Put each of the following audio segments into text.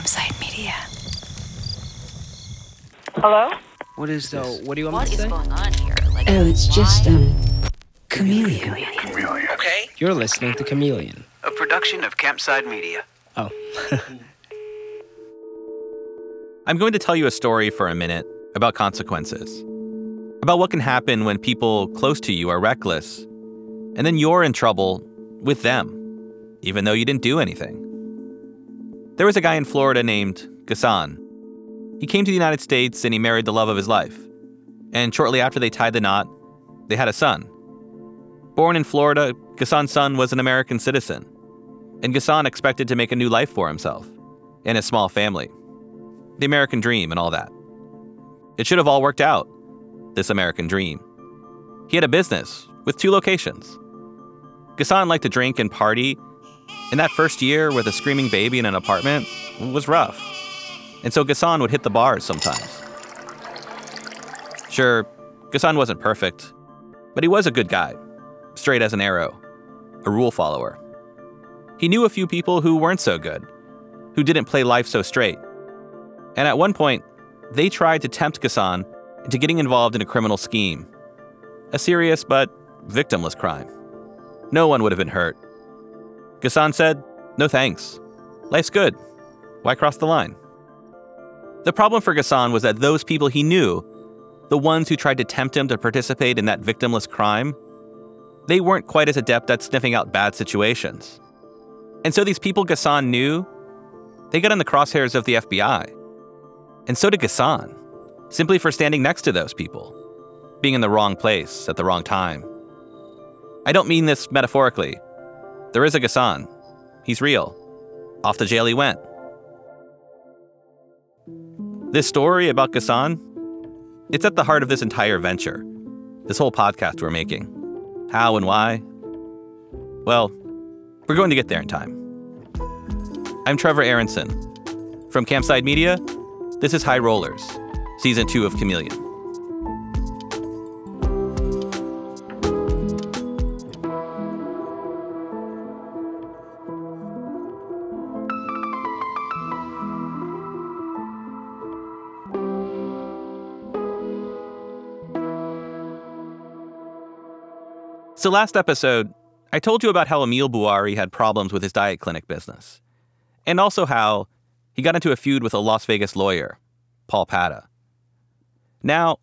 Campside Media. Hello? What is the? What do you want What me to is say? going on here? Like, Oh, it's just, why- um, chameleon. Okay? You're listening to Chameleon. A production of Campside Media. Oh, I'm going to tell you a story for a minute about consequences. About what can happen when people close to you are reckless, and then you're in trouble with them, even though you didn't do anything. There was a guy in Florida named Ghassan. He came to the United States and he married the love of his life. And shortly after they tied the knot, they had a son. Born in Florida, Ghassan's son was an American citizen. And Ghassan expected to make a new life for himself and his small family the American dream and all that. It should have all worked out, this American dream. He had a business with two locations. Ghassan liked to drink and party, and that first year with a screaming baby in an apartment was rough. And so Ghassan would hit the bars sometimes. Sure, Ghassan wasn't perfect, but he was a good guy, straight as an arrow, a rule follower. He knew a few people who weren't so good, who didn't play life so straight. And at one point, they tried to tempt Ghassan into getting involved in a criminal scheme. A serious but victimless crime. No one would have been hurt. Ghassan said, No thanks. Life's good. Why cross the line? The problem for Ghassan was that those people he knew, the ones who tried to tempt him to participate in that victimless crime, they weren't quite as adept at sniffing out bad situations. And so these people Ghassan knew, they got in the crosshairs of the FBI. And so did Ghassan, simply for standing next to those people, being in the wrong place at the wrong time. I don't mean this metaphorically. There is a Ghassan. He's real. Off to jail he went. This story about Ghassan, it's at the heart of this entire venture, this whole podcast we're making. How and why? Well, we're going to get there in time. I'm Trevor Aaronson. From Campside Media, this is High Rollers, Season 2 of Chameleon. So, last episode, I told you about how Emile Bouari had problems with his diet clinic business, and also how he got into a feud with a Las Vegas lawyer, Paul Pata. Now,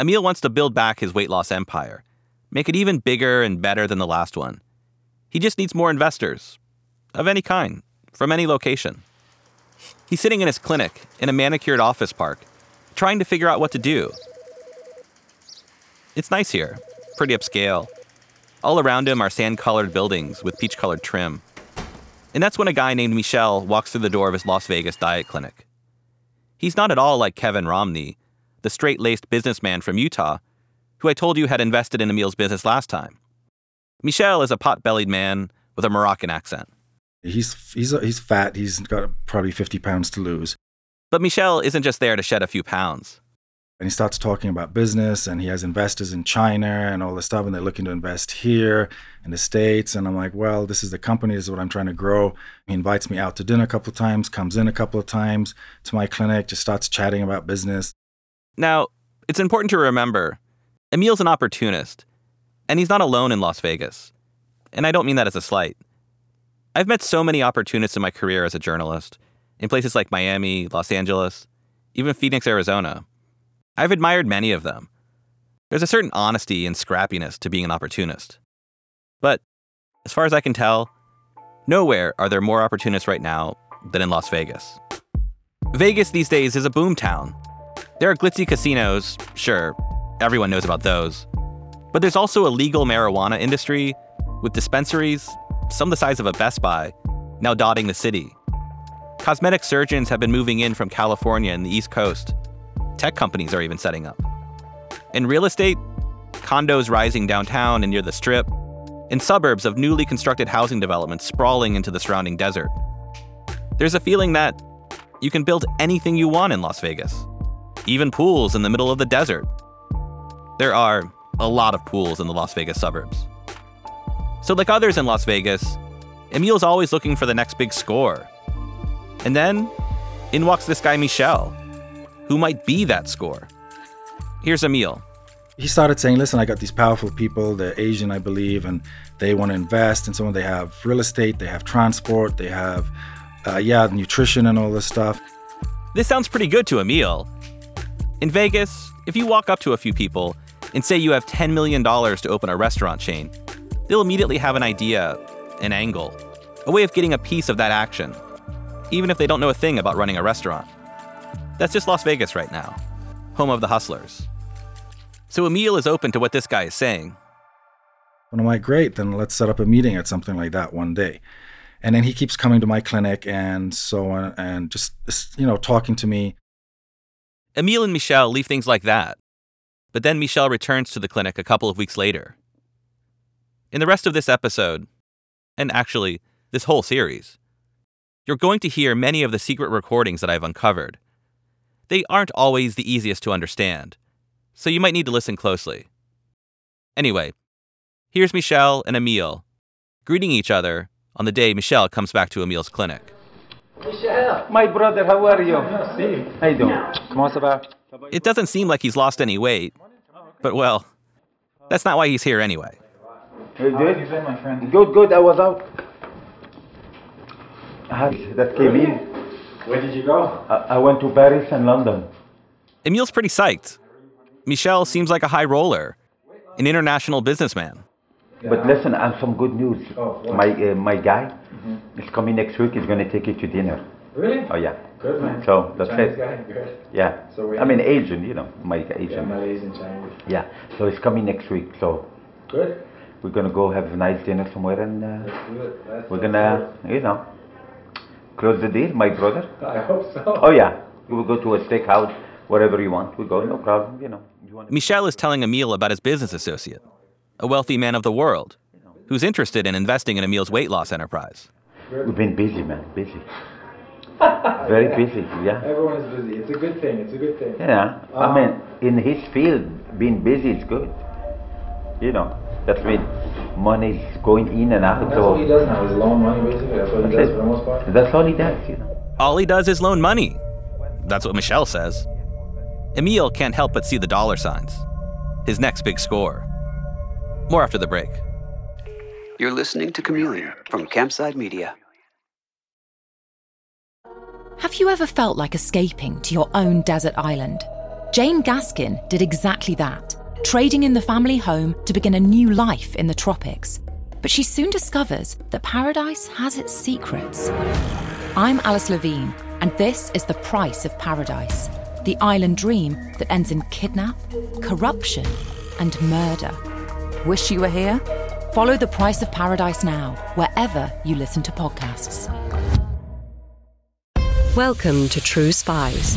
Emile wants to build back his weight loss empire, make it even bigger and better than the last one. He just needs more investors, of any kind, from any location. He's sitting in his clinic in a manicured office park, trying to figure out what to do. It's nice here, pretty upscale. All around him are sand colored buildings with peach colored trim. And that's when a guy named Michel walks through the door of his Las Vegas diet clinic. He's not at all like Kevin Romney, the straight laced businessman from Utah, who I told you had invested in Emile's business last time. Michel is a pot bellied man with a Moroccan accent. He's he's he's fat. He's got probably 50 pounds to lose. But Michel isn't just there to shed a few pounds. And he starts talking about business and he has investors in China and all this stuff and they're looking to invest here in the States. And I'm like, well, this is the company, this is what I'm trying to grow. He invites me out to dinner a couple of times, comes in a couple of times to my clinic, just starts chatting about business. Now, it's important to remember Emile's an opportunist, and he's not alone in Las Vegas. And I don't mean that as a slight. I've met so many opportunists in my career as a journalist, in places like Miami, Los Angeles, even Phoenix, Arizona. I've admired many of them. There's a certain honesty and scrappiness to being an opportunist. But as far as I can tell, nowhere are there more opportunists right now than in Las Vegas. Vegas these days is a boom town. There are glitzy casinos, sure, everyone knows about those. But there's also a legal marijuana industry with dispensaries, some the size of a Best Buy, now dotting the city. Cosmetic surgeons have been moving in from California and the East Coast. Tech companies are even setting up. In real estate, condos rising downtown and near the strip, in suburbs of newly constructed housing developments sprawling into the surrounding desert. There's a feeling that you can build anything you want in Las Vegas, even pools in the middle of the desert. There are a lot of pools in the Las Vegas suburbs. So, like others in Las Vegas, Emile's always looking for the next big score. And then in walks this guy, Michel, who might be that score. Here's Emil. he started saying, "Listen, I got these powerful people. They're Asian, I believe, and they want to invest. And so on. They have real estate, they have transport, they have, uh, yeah, nutrition and all this stuff. This sounds pretty good to Emil. In Vegas, if you walk up to a few people and say you have $10 million to open a restaurant chain, they'll immediately have an idea, an angle, a way of getting a piece of that action, even if they don't know a thing about running a restaurant. That's just Las Vegas right now, home of the hustlers. So Emil is open to what this guy is saying. And I'm like, great, then let's set up a meeting at something like that one day. And then he keeps coming to my clinic and so on, and just you know talking to me. Emil and Michel leave things like that. But then Michel returns to the clinic a couple of weeks later. In the rest of this episode, and actually this whole series, you're going to hear many of the secret recordings that I've uncovered. They aren't always the easiest to understand, so you might need to listen closely. Anyway, here's Michel and Emil greeting each other on the day Michel comes back to Emil's clinic. My brother, how are you? How you doing? Comment ça va? It doesn't seem like he's lost any weight, but well, that's not why he's here anyway. You good? Good, good. I was out. Ah, that came in. Where did you go? I, I went to Paris and London. Emile's pretty psyched. Michel seems like a high roller, an international businessman. But listen, I have some good news. Oh. My uh, my guy is coming next week. He's going to take you to dinner. Really? Oh yeah. Good man. So that's Chinese it. guy. Good. Yeah. So we- I mean Asian, you know, my Yeah, Asian. Malays and Chinese. Yeah. So he's coming next week. So Good. we're gonna go have a nice dinner somewhere, and uh, That's good. That's, we're gonna, you know, close the deal, my brother. I hope so. Oh yeah, we will go to a steakhouse, wherever you want. We go, no problem. You know. You want Michel is telling Emil about his business associate, a wealthy man of the world, who's interested in investing in Emil's weight loss enterprise. We've been busy, man, busy. Very busy, yeah. Everyone is busy. It's a good thing. It's a good thing. Yeah, I Um, mean, in his field, being busy is good. You know, that's when money's going in and out. That's so what he does now. He's loan money basically. That's what he That's does it. for the most part. That's all he does, you know. All he does is loan money. That's what Michelle says. Emil can't help but see the dollar signs. His next big score. More after the break. You're listening to Chameleon from Campside Media. Have you ever felt like escaping to your own desert island? Jane Gaskin did exactly that, trading in the family home to begin a new life in the tropics. But she soon discovers that paradise has its secrets. I'm Alice Levine, and this is The Price of Paradise the island dream that ends in kidnap, corruption, and murder. Wish you were here? Follow The Price of Paradise now, wherever you listen to podcasts. Welcome to True Spies,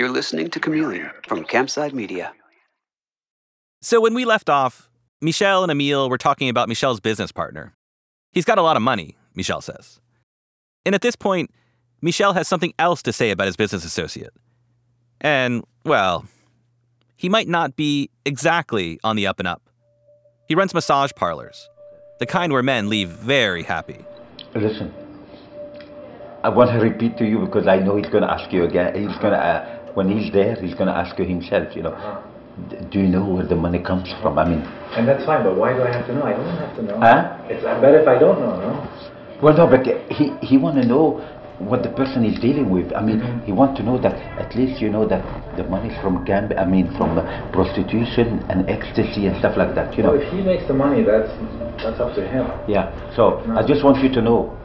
You're listening to Chameleon from Campside Media. So when we left off, Michel and Emil were talking about Michel's business partner. He's got a lot of money, Michel says. And at this point, Michel has something else to say about his business associate. And, well, he might not be exactly on the up and up. He runs massage parlors, the kind where men leave very happy. Listen, I want to repeat to you because I know he's going to ask you again. He's going to, uh, when he's there, he's going to ask you himself. You know, D- do you know where the money comes from? I mean, And that's fine, but why do I have to know? I don't have to know. Huh? It's better if I don't know, no? well, no, but he he want to know what the person is dealing with. I mean, he want to know that at least you know that the money's from gamb. I mean, from uh, prostitution and ecstasy and stuff like that. You know. Well, if he makes the money, that's that's up to him. Yeah. So I just want you to know.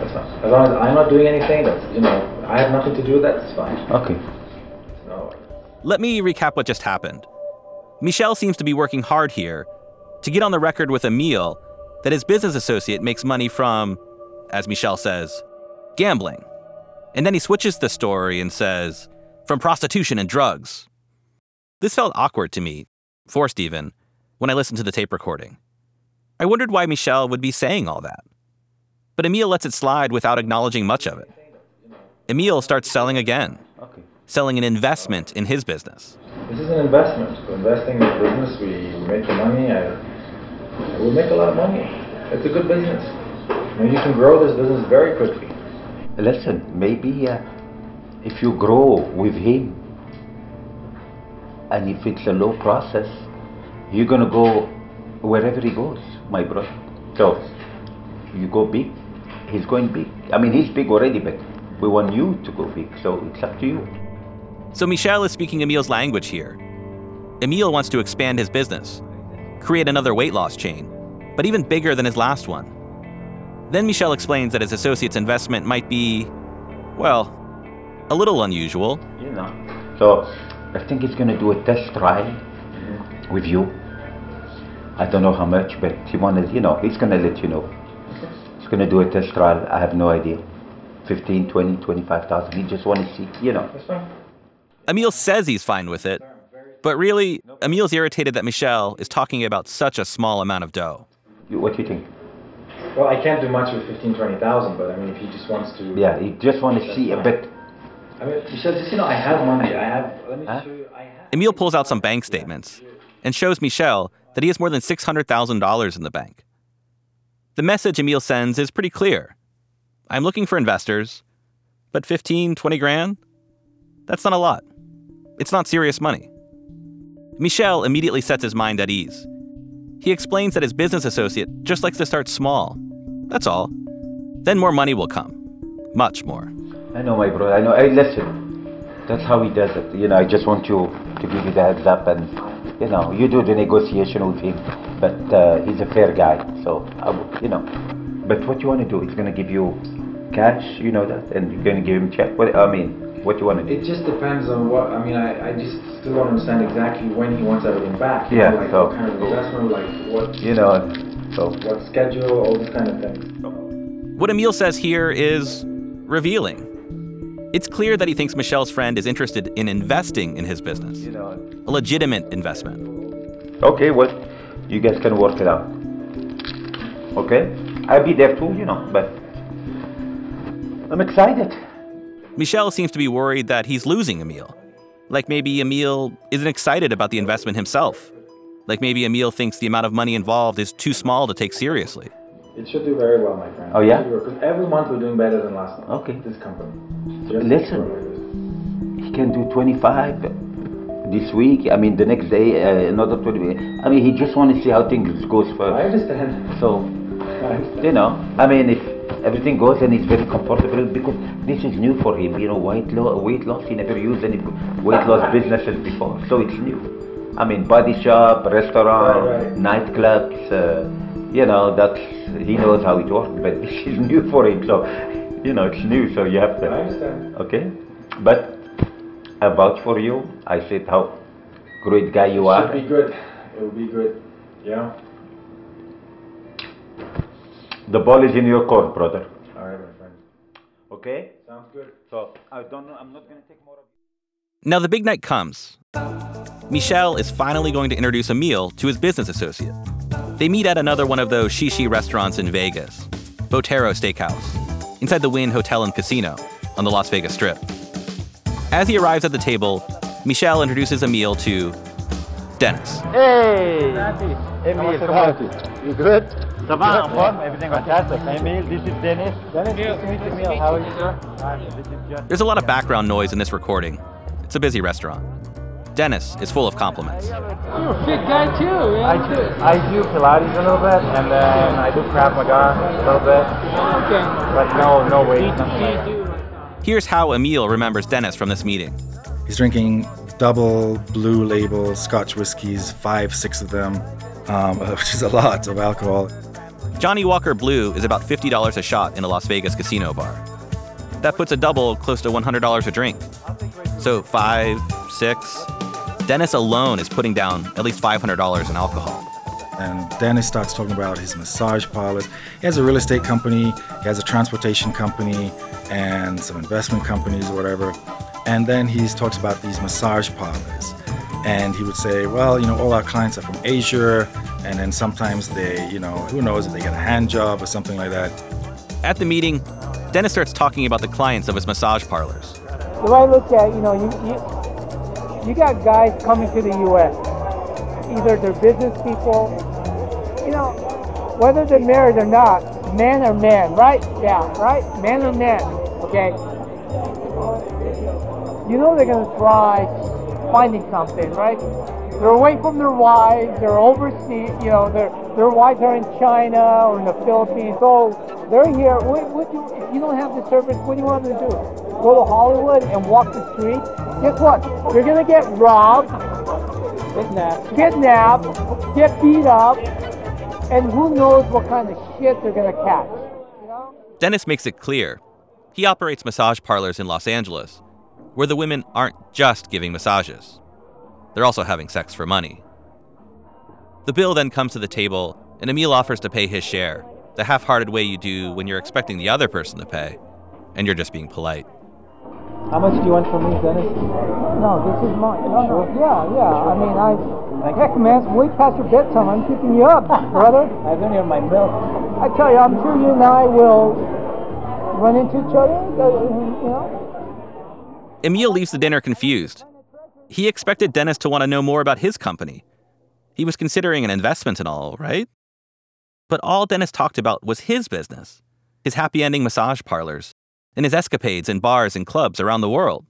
That's fine. As long as I'm not doing anything, that's you know, I have nothing to do with that. It's fine. Okay. No. Let me recap what just happened. Michel seems to be working hard here to get on the record with Emil that his business associate makes money from, as Michel says, gambling. And then he switches the story and says, from prostitution and drugs. This felt awkward to me, forced even, when I listened to the tape recording. I wondered why Michel would be saying all that. But Emile lets it slide without acknowledging much of it. Emile starts selling again, selling an investment in his business. This is an investment. We're investing in a business. We make the money. I, we make a lot of money. It's a good business. And you can grow this business very quickly. Listen, maybe uh, if you grow with him, and if it's a low process, you're gonna go wherever he goes, my brother. So you go big, he's going big. I mean, he's big already, but we want you to go big. So it's up to you. So Michel is speaking Emile's language here. Emile wants to expand his business, create another weight loss chain, but even bigger than his last one. Then Michel explains that his associate's investment might be, well, a little unusual. You know. So I think he's gonna do a test trial with you. I don't know how much, but he wanted, you know, he's gonna let you know. He's gonna do a test trial. I have no idea. 15, 20, 25,000. He just want to see, you know. That's fine. Emile says he's fine with it, but really, Emile's irritated that Michel is talking about such a small amount of dough. You- What do you think? Well, I can't do much with 15, 20,000, but I mean, if he just wants to. Yeah, he just want to see a bit. I mean, Michel, just, you know, I have money. I have. Let me Huh? show you. I have. Emile pulls out some bank statements and shows Michel that he has more than $600,000 in the bank. The message Emile sends is pretty clear. I'm looking for investors, but 15, 20 grand? That's not a lot. It's not serious money. Michel immediately sets his mind at ease. He explains that his business associate just likes to start small. That's all. Then more money will come. Much more. I know, my brother. I know. Hey, listen. That's how he does it. You know, I just want you to give you the heads up, and you know, you do the negotiation with him. But uh, he's a fair guy, so I you know. But what you want to do? He's gonna give you cash, you know that, and you're gonna give him check. What I mean, what you want to do? It just depends on what. I mean, I, I just still don't understand exactly when he wants everything back. you Yeah, know, Like so- what kind of investment, like what, You know, so what schedule, all these kind of things. What Emil says here is revealing. It's clear that he thinks Michelle's friend is interested in investing in his business, you know. a legitimate investment. Okay, well, you guys can work it out. Okay, I'll be there too, you know. But I'm excited. Michelle seems to be worried that he's losing Emile. Like maybe Emile isn't excited about the investment himself. Like maybe Emile thinks the amount of money involved is too small to take seriously. It should do very well, my friend. Oh, yeah? Because every month we're doing better than last month. Okay. This company. Listen. He can do 25 this week. I mean, the next day uh, another 20. I mean, he just want to see how things goes first. I understand. So, I understand. you know, I mean, if everything goes and he's very comfortable because this is new for him. You know, weight, lo- weight loss. He never used any weight loss businesses before, so it's new. I mean, body shop, restaurant, Right, right. nightclubs. Uh, you know, that's he knows how it works, but this is new for him. So, you know, it's new. So you have I to. understand. Okay, but I vouch for you. I said how great guy you It are. should be good. It will be good. Yeah. The ball is in your court, brother. All right, my friend. Okay. Sounds good. So I don't know. I'm not gonna take more of. Now the big night comes. Michel is finally going to introduce Emile to his business associate. They meet at another one of those shishi restaurants in Vegas, Botero Steakhouse, inside the Wynn Hotel and Casino on the Las Vegas Strip. As he arrives at the table, Michelle introduces Emile to Dennis. Hey! Emile, come on. You good? Ça va. Everything fantastic. Emile, this is Dennis. Dennis, nice to meet you, Emile. How are you, sir? Hi, this is Justin. There's a lot of background noise in this recording. It's a busy restaurant. Dennis is full of compliments. You're a fit guy, too. I do, I do Pilates a little bit, and then I do Krav Maga a little bit. Okay. But no, no weight. nothing like that. Here's how Emil remembers Dennis from this meeting. He's drinking double blue label Scotch whiskeys, five, six of them, um, which is a lot of alcohol. Johnnie Walker Blue is about $50 a shot in a Las Vegas casino bar. That puts a double close to $100 a drink. So five, six. Dennis alone is putting down at least $500 in alcohol. And Dennis starts talking about his massage parlors. He has a real estate company, he has a transportation company, and some investment companies or whatever. And then he talks about these massage parlors. And he would say, well, you know, all our clients are from Asia, and then sometimes they, you know, who knows if they get a hand job or something like that. At the meeting, Dennis starts talking about the clients of his massage parlors. The way I look at, you know, you, you, you got guys coming to the U.S. Either they're business people, you know, whether they're married or not, man or man, right? Yeah, right? Man or man, okay? You know they're gonna try finding something, right? They're away from their wives, they're overseas, you know, their their wives are in China or in the Philippines. So they're here. What, what you, if you don't have the service, what do you want them to do? Go to Hollywood and walk the street? Guess what? You're gonna get robbed, kidnapped, kidnapped, get beat up, and who knows what kind of shit they're gonna catch. Dennis makes it clear he operates massage parlors in Los Angeles, where the women aren't just giving massages, they're also having sex for money. The bill then comes to the table, and Emil offers to pay his share, the half hearted way you do when you're expecting the other person to pay, and you're just being polite. How much do you want from me, Dennis? No, this is mine. Oh, no, no, yeah, yeah. I mean, I. Heck, man, it's way past your bedtime. I'm keeping you up, brother. I was only on my milk. I tell you, I'm sure you and I will run into each other. You know. Emil leaves the dinner confused. He expected Dennis to want to know more about his company. He was considering an investment and all, right? But all Dennis talked about was his business, his happy ending massage parlors, and his escapades in bars and clubs around the world.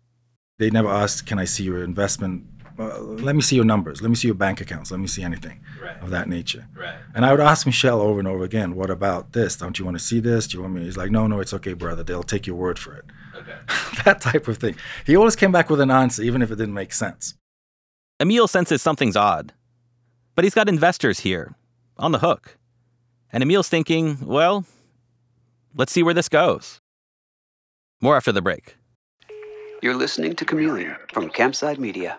They never asked, "Can I see your investment? Uh, let me see your numbers. Let me see your bank accounts. Let me see anything of that nature." Right. And I would ask Michelle over and over again, "What about this? Don't you want to see this? Do you want me?" He's like, "No, no, it's okay, brother. They'll take your word for it." Okay. that type of thing. He always came back with an answer, even if it didn't make sense. Emil senses something's odd. But he's got investors here, on the hook. And Emil's thinking, well, let's see where this goes. More after the break. You're listening to Chameleon from Campside Media.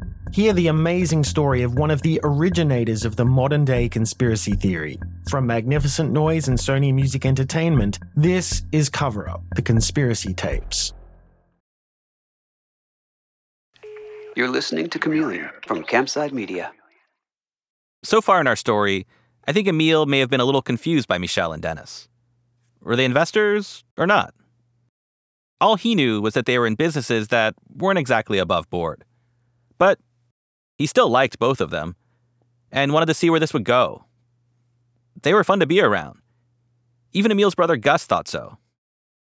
Hear the amazing story of one of the originators of the modern day conspiracy theory. From Magnificent Noise and Sony Music Entertainment, this is Cover Up, the conspiracy tapes. You're listening to Chameleon from Campside Media. So far in our story, I think Emil may have been a little confused by Michelle and Dennis. Were they investors or not? All he knew was that they were in businesses that weren't exactly above board. But he still liked both of them and wanted to see where this would go. They were fun to be around. Even Emil's brother Gus thought so.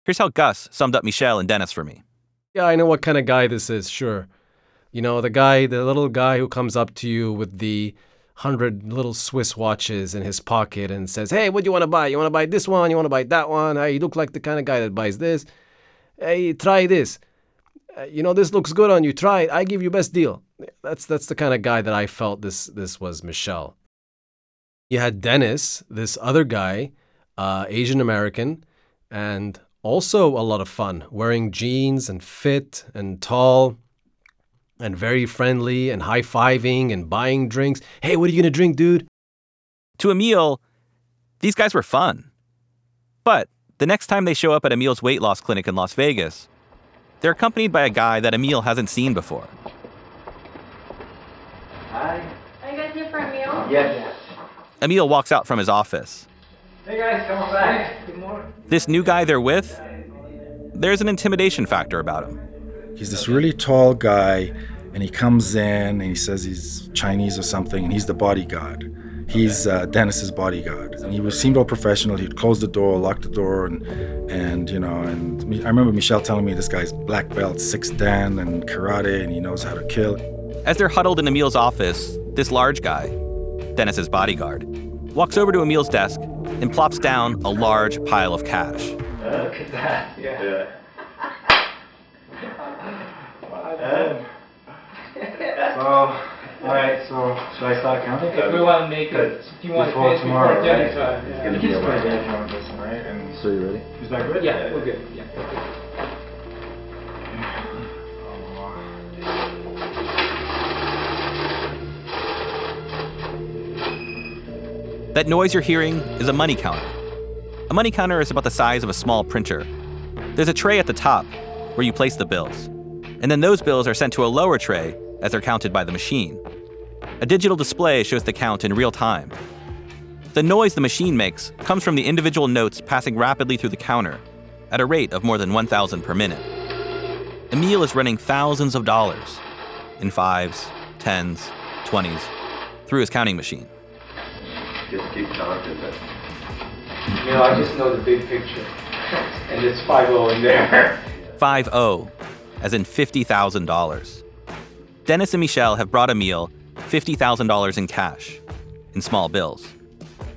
Here's how Gus summed up Michelle and Dennis for me. Yeah, I know what kind of guy this is, sure. You know, the guy, the little guy who comes up to you with the hundred little Swiss watches in his pocket and says, Hey, what do you want to buy? You want to buy this one? You want to buy that one? Hey, you look like the kind of guy that buys this. Hey, try this. Uh, you know, this looks good on you. Try it. I give you best deal. That's that's the kind of guy that I felt this this was Michelle. You had Dennis, this other guy, uh, Asian American, and also a lot of fun, wearing jeans and fit and tall and very friendly and high fiving and buying drinks. Hey, what are you going to drink, dude? To Emil, these guys were fun. But the next time they show up at Emil's weight loss clinic in Las Vegas, they're accompanied by a guy that Emil hasn't seen before. Hi. Are you guys here for a meal? Yes. Emil walks out from his office. Hey guys, come on back. Good morning. This new guy they're with, there's an intimidation factor about him. He's this really tall guy, and he comes in and he says he's Chinese or something, and he's the bodyguard. He's uh, Dennis's bodyguard, and he was, seemed all professional. He'd close the door, lock the door, and and you know, and I remember Michelle telling me this guy's black belt, six dan, and karate, and he knows how to kill. As they're huddled in Emil's office, this large guy, Dennis's bodyguard, walks over to Emil's desk and plops down a large pile of cash. Look at that. Yeah. yeah. Wow. so, all right. So, should I start counting? If we want to make it, if you want to pay tomorrow, before right? time, yeah. to right? So you ready? Is that good? Yeah, yeah. we're good. Yeah. That noise you're hearing is a money counter. A money counter is about the size of a small printer. There's a tray at the top where you place the bills, and then those bills are sent to a lower tray as they're counted by the machine. A digital display shows the count in real time. The noise the machine makes comes from the individual notes passing rapidly through the counter at a rate of more than 1,000 per minute. Emil is running thousands of dollars in fives, tens, twenties through his counting machine. Just keep counting that. You know, I just know the big picture, and it's five zero in there. 5 0, as in $50,000. Dennis and Michelle have brought Emil $50,000 in cash, in small bills.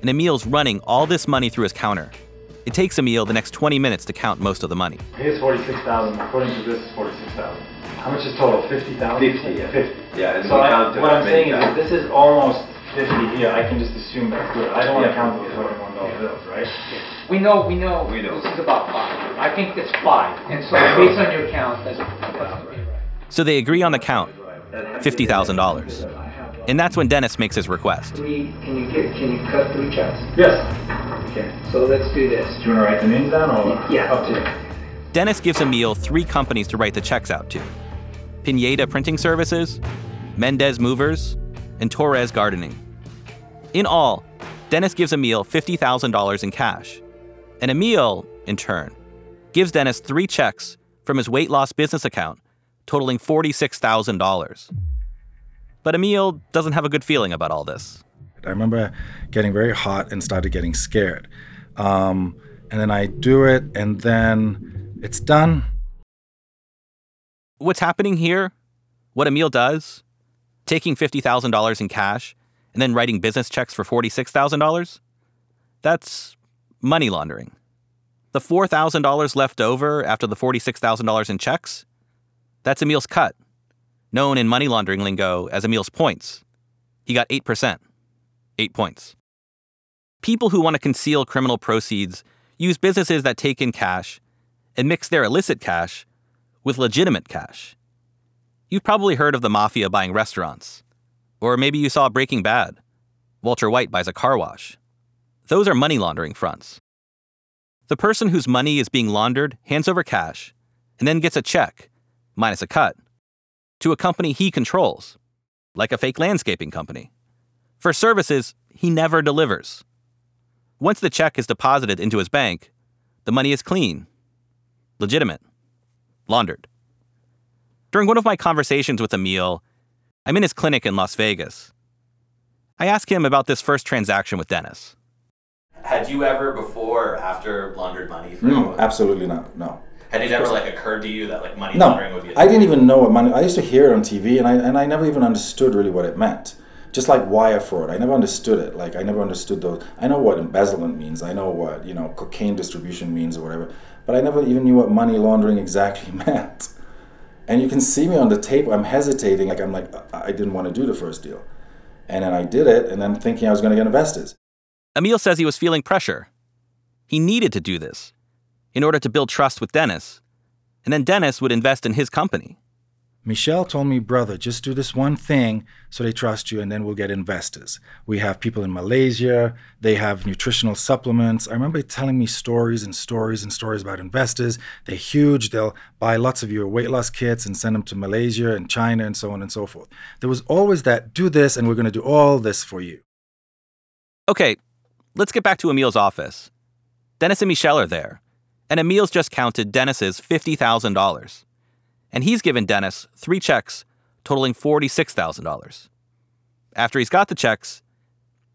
And Emil's running all this money through his counter. It takes Emil the next 20 minutes to count most of the money. Here's forty-six thousand. According to this, forty-six thousand. How much is total? Fifty thousand. 50, yeah. Fifty. Yeah, and So I, what I'm saying is, times. if this is almost fifty here, I can just assume that's good. I don't want to Yeah. count those twenty-one dollar bills, right? We know, we know. We know. This is about five. I think it's five, and so based on your count, that's that's gonna be right. So they agree on the count $50,000. And that's when Dennis makes his request. Can you, can you get, can you cut three checks? Yes. Okay, so let's do this. Do you want to write the names down or? Yeah. Up to you. Dennis gives Emil three companies to write the checks out to Pineda Printing Services, Mendez Movers, and Torres Gardening. In all, Dennis gives Emil $50,000 in cash. And Emil, in turn, gives Dennis three checks from his weight loss business account, totaling $46,000. But Emil doesn't have a good feeling about all this. I remember getting very hot and started getting scared. Um, and then I do it, and then it's done. What's happening here, what Emil does, taking $50,000 in cash and then writing business checks for $46,000, that's money laundering. The $4,000 left over after the $46,000 in checks, that's Emil's cut, known in money laundering lingo as Emil's points. He got 8%. Eight points. People who want to conceal criminal proceeds use businesses that take in cash and mix their illicit cash with legitimate cash. You've probably heard of the mafia buying restaurants. Or maybe you saw Breaking Bad. Walter White buys a car wash. Those are money laundering fronts. The person whose money is being laundered hands over cash and then gets a check, minus a cut, to a company he controls, like a fake landscaping company. For services he never delivers. Once the check is deposited into his bank, the money is clean, legitimate, laundered. During one of my conversations with Emil, I'm in his clinic in Las Vegas. I ask him about this first transaction with Dennis. Had you ever before or after laundered money for No, absolutely not. No. Had it ever like occurred to you that like money No, laundering would be a I didn't even know what money. I used to hear it on TV, and I and I never even understood really what it meant. Just like wire fraud, I never understood it. Like I never understood those. I know what embezzlement means. I know what you know cocaine distribution means or whatever. But I never even knew what money laundering exactly meant. And you can see me on the tape. I'm hesitating. Like I'm like I didn't want to do the first deal, and then I did it, and then thinking I was going to get investors. Emil says he was feeling pressure. He needed to do this in order to build trust with Dennis, and then Dennis would invest in his company. Michelle told me, brother, just do this one thing so they trust you, and then we'll get investors. We have people in Malaysia, they have nutritional supplements. I remember telling me stories and stories and stories about investors. They're huge, they'll buy lots of your weight loss kits and send them to Malaysia and China and so on and so forth. There was always that do this, and we're going to do all this for you. Okay, let's get back to Emil's office. Dennis and Michelle are there, and Emil's just counted Dennis's $50,000. And he's given Dennis three checks totaling $46,000. After he's got the checks,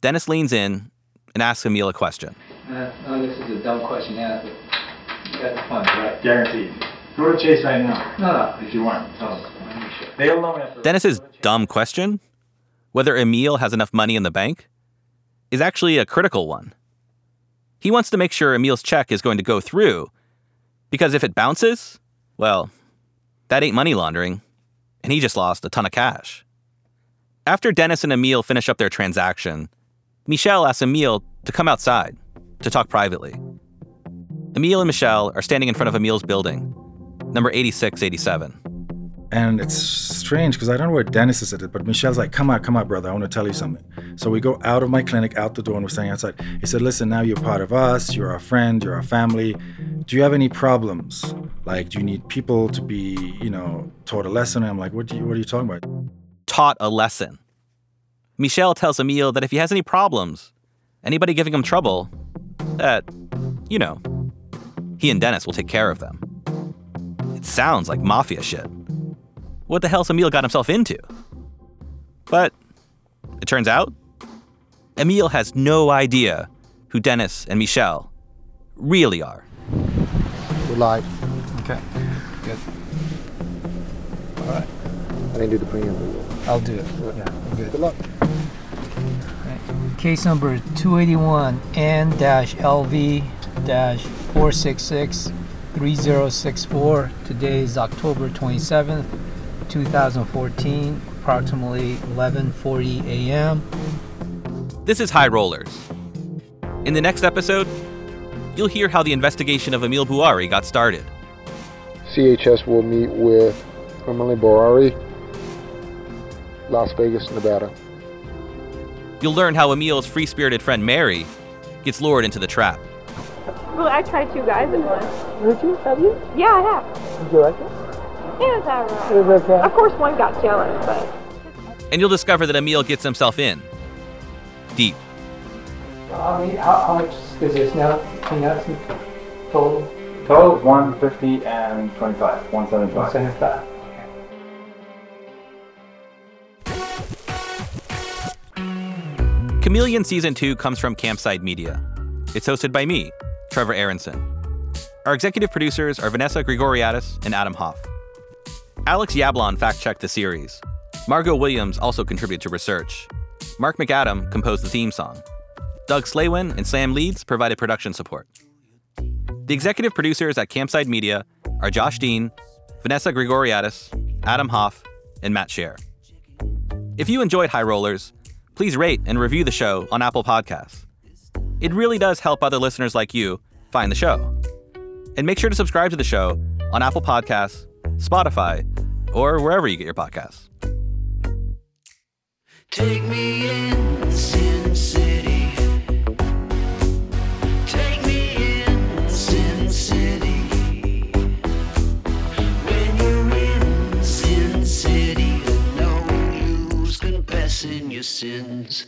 Dennis leans in and asks Emil a question. Uh, no, this is a dumb question to ask, but you got the fun, right? Guaranteed. Go to Chase right now. No, no. If you want, tell them. They'll know after. Dennis's dumb question, whether Emil has enough money in the bank, is actually a critical one. He wants to make sure Emil's check is going to go through, because if it bounces, well, that ain't money laundering, and he just lost a ton of cash. After Dennis and Emil finish up their transaction, Michelle asks Emil to come outside to talk privately. Emil and Michelle are standing in front of Emil's building, number 8687. And it's strange because I don't know where Dennis is at it, but Michelle's like, come out, come out, brother. I want to tell you something. So we go out of my clinic, out the door, and we're standing outside. He said, listen, now you're part of us. You're our friend. You're our family. Do you have any problems? Like, do you need people to be, you know, taught a lesson? And I'm like, what, do you, what are you talking about? Taught a lesson. Michelle tells Emil that if he has any problems, anybody giving him trouble, that, you know, he and Dennis will take care of them. It sounds like mafia shit. What the hell's Emil got himself into? But it turns out, Emil has no idea who Dennis and Michelle really are. We're live. Okay, good. All right. I didn't do the preamble. I'll do it. Yeah, good. Good luck. Case number 281N-LV-466-3064. Today is October 27th, 2014, approximately 11:40 a.m. This is High Rollers. In the next episode, you'll hear how the investigation of Emil Bouari got started. CHS will meet with Emily Bouari, Las Vegas, Nevada. You'll learn how Emil's free spirited friend Mary gets lured into the trap. Well, I tried two guys at once. Did you? Have you? Yeah, I have. Did you like it? Yeah, it's alright. It was okay. Of course, one got jealous, but And you'll discover that Emil gets himself in. Deep. I mean, how, how much is this now? Between us and total? Total is 150 and 25, 175. 175. Chameleon Season 2 comes from Campside Media. It's hosted by me, Trevor Aaronson. Our executive producers are Vanessa Grigoriadis and Adam Hoff. Alex Yablon fact checked the series. Margot Williams also contributed to research. Mark McAdam composed the theme song. Doug Slaywin and Sam Leeds provided production support. The executive producers at Campside Media are Josh Dean, Vanessa Grigoriadis, Adam Hoff, and Matt Shaer. If you enjoyed High Rollers, please rate and review the show on Apple Podcasts. It really does help other listeners like you find the show. And make sure to subscribe to the show on Apple Podcasts, Spotify, or wherever you get your podcasts. Take me in, Sin City. Take me in, Sin City. When you're in Sin City, no use confessing your sins.